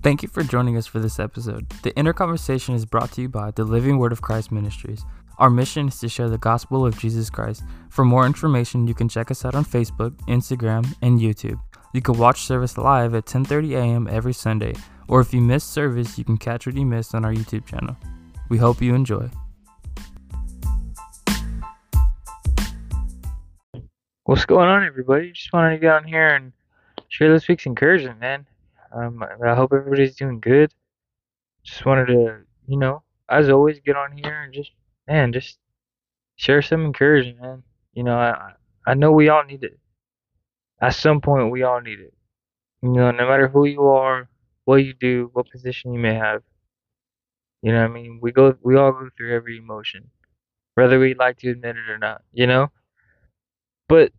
Thank you for joining us for this episode. The Inner Conversation is brought to you by the Living Word of Christ Ministries. Our mission is to share the gospel of Jesus Christ. For more information, you can check us out on Facebook, Instagram, and YouTube. You can watch service live at 10:30 a.m. every Sunday, or if you miss service, you can catch what you missed on our YouTube channel. We hope you enjoy. What's going on, everybody? Just wanted to get on here and share this week's encouragement, man. Um, I hope everybody's doing good. Just wanted to, you know, as always, get on here and just, man, just share some encouragement, man. You know, I I know we all need it. At some point, we all need it. You know, no matter who you are, what you do, what position you may have. You know I mean? We go, we all go through every emotion, whether we like to admit it or not. You know. But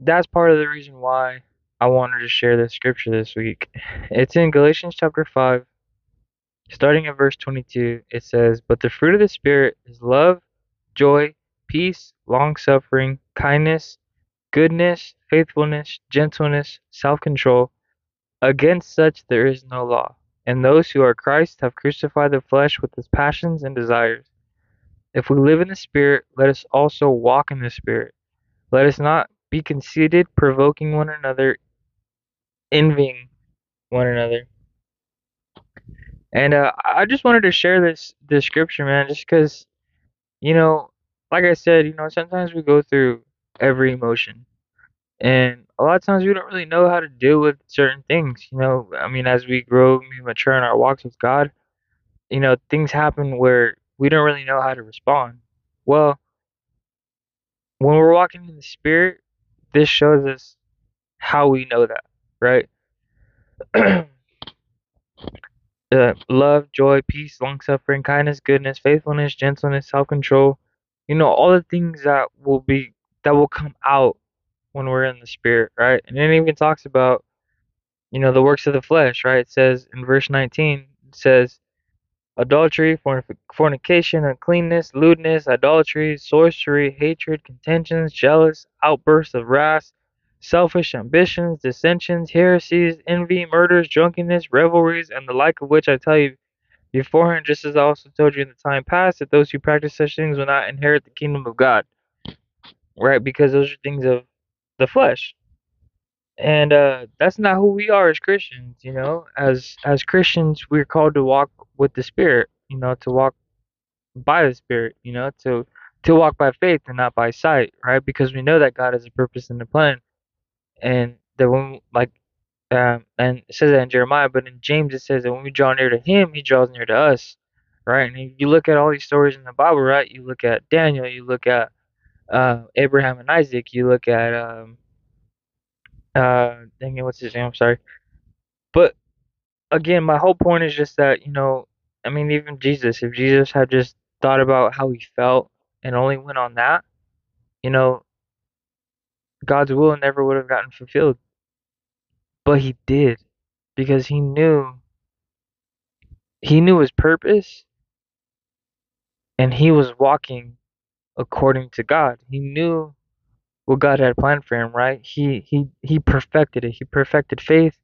that's part of the reason why I wanted to share this scripture this week. It's in Galatians chapter 5, starting at verse 22. It says, But the fruit of the Spirit is love, joy, peace, long suffering, kindness, goodness, faithfulness, gentleness, self control. Against such there is no law. And those who are Christ have crucified the flesh with its passions and desires. If we live in the Spirit, let us also walk in the Spirit. Let us not be conceited, provoking one another, envying one another. And uh, I just wanted to share this this scripture, man, just because, you know, like I said, you know, sometimes we go through every emotion, and a lot of times we don't really know how to deal with certain things. You know, I mean, as we grow, we mature in our walks with God, you know, things happen where we don't really know how to respond. Well, when we're walking in the Spirit, this shows us how we know that, right? uh, love, joy, peace, long suffering, kindness, goodness, faithfulness, gentleness, self control. You know, all the things that will be that will come out when we're in the spirit, right? And it even talks about, you know, the works of the flesh, right? It says in verse 19, it says, adultery, fornication, uncleanness, lewdness, idolatry, sorcery, hatred, contentions, jealous, outbursts of wrath, selfish ambitions, dissensions, heresies, envy, murders, drunkenness, revelries, and the like of which I tell you beforehand, just as I also told you in the time past, that those who practice such things will not inherit the kingdom of God. Right? Because those are things of the flesh. And uh, that's not who we are as Christians, you know. As as Christians, we're called to walk with the Spirit, you know, to walk by the Spirit, you know, to to walk by faith and not by sight, right? Because we know that God has a purpose and a plan and that when like um, and it says that in Jeremiah, but in James it says that when we draw near to Him, He draws near to us, right? And you look at all these stories in the Bible, right? You look at Daniel, you look at uh, Abraham and Isaac, you look at um, uh, dang it, what's his name? I'm sorry, but again, my whole point is just that you know, I mean, even Jesus, if Jesus had just thought about how he felt and only went on that, you know, God's will never would have gotten fulfilled. But he did because he knew he knew his purpose and he was walking according to God. He knew what God had planned for him, right? He he he perfected it. He perfected faith.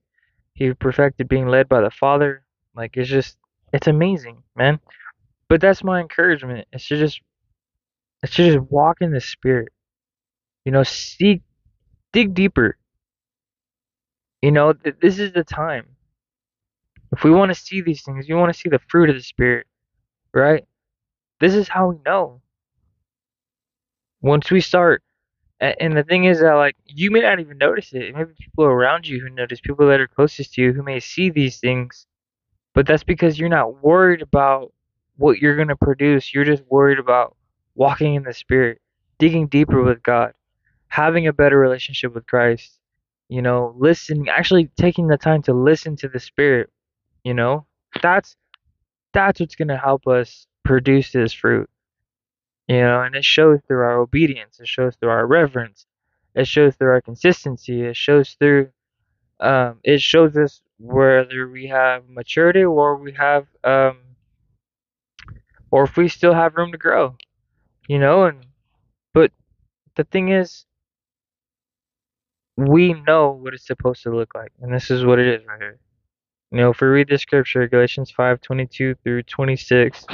He perfected being led by the Father. Like it's just it's amazing, man. But that's my encouragement. It's to just it's to just walk in the spirit. You know, seek dig deeper. You know, th- this is the time. If we want to see these things, you want to see the fruit of the Spirit, right? This is how we know. Once we start, and the thing is that, like, you may not even notice it. Maybe people around you who notice, people that are closest to you who may see these things, but that's because you're not worried about what you're going to produce. You're just worried about walking in the Spirit, digging deeper with God having a better relationship with Christ, you know, listening, actually taking the time to listen to the Spirit, you know, that's that's what's going to help us produce this fruit, you know, and it shows through our obedience, it shows through our reverence, it shows through our consistency, it shows through, um, it shows us whether we have maturity or we have, um, or if we still have room to grow, you know, and but the thing is we know what it's supposed to look like, and this is what it is right here. You know, if we read the scripture, Galatians 5 22 through 26,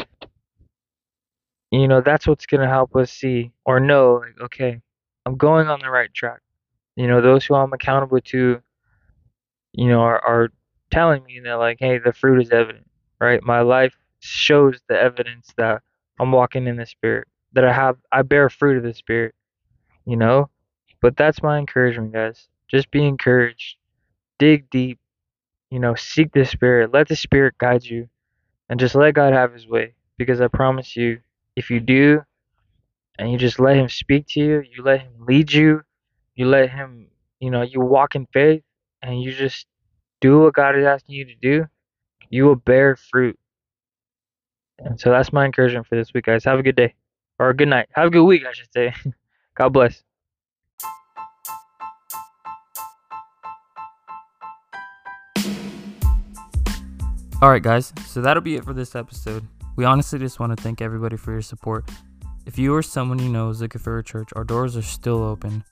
you know, that's what's going to help us see or know, like, okay, I'm going on the right track. You know, those who I'm accountable to, you know, are, are telling me that, like, hey, the fruit is evident, right? My life shows the evidence that I'm walking in the Spirit, that I have, I bear fruit of the Spirit, you know? But that's my encouragement, guys. Just be encouraged. Dig deep. You know, seek the Spirit. Let the Spirit guide you. And just let God have His way. Because I promise you, if you do, and you just let Him speak to you, you let Him lead you, you let Him, you know, you walk in faith, and you just do what God is asking you to do, you will bear fruit. And so that's my encouragement for this week, guys. Have a good day. Or a good night. Have a good week, I should say. God bless. Alright, guys, so that'll be it for this episode. We honestly just want to thank everybody for your support. If you or someone you know is looking for a church, our doors are still open.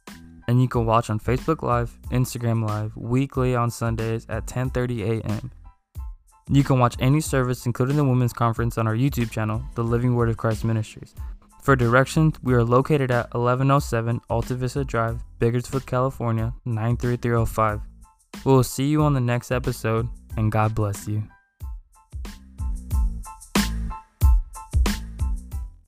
And you can watch on Facebook Live, Instagram Live, weekly on Sundays at 10:30 a.m. You can watch any service, including the women's conference, on our YouTube channel, The Living Word of Christ Ministries. For directions, we are located at 1107 Alta Vista Drive, Bakersfield, California 93305. We will see you on the next episode, and God bless you.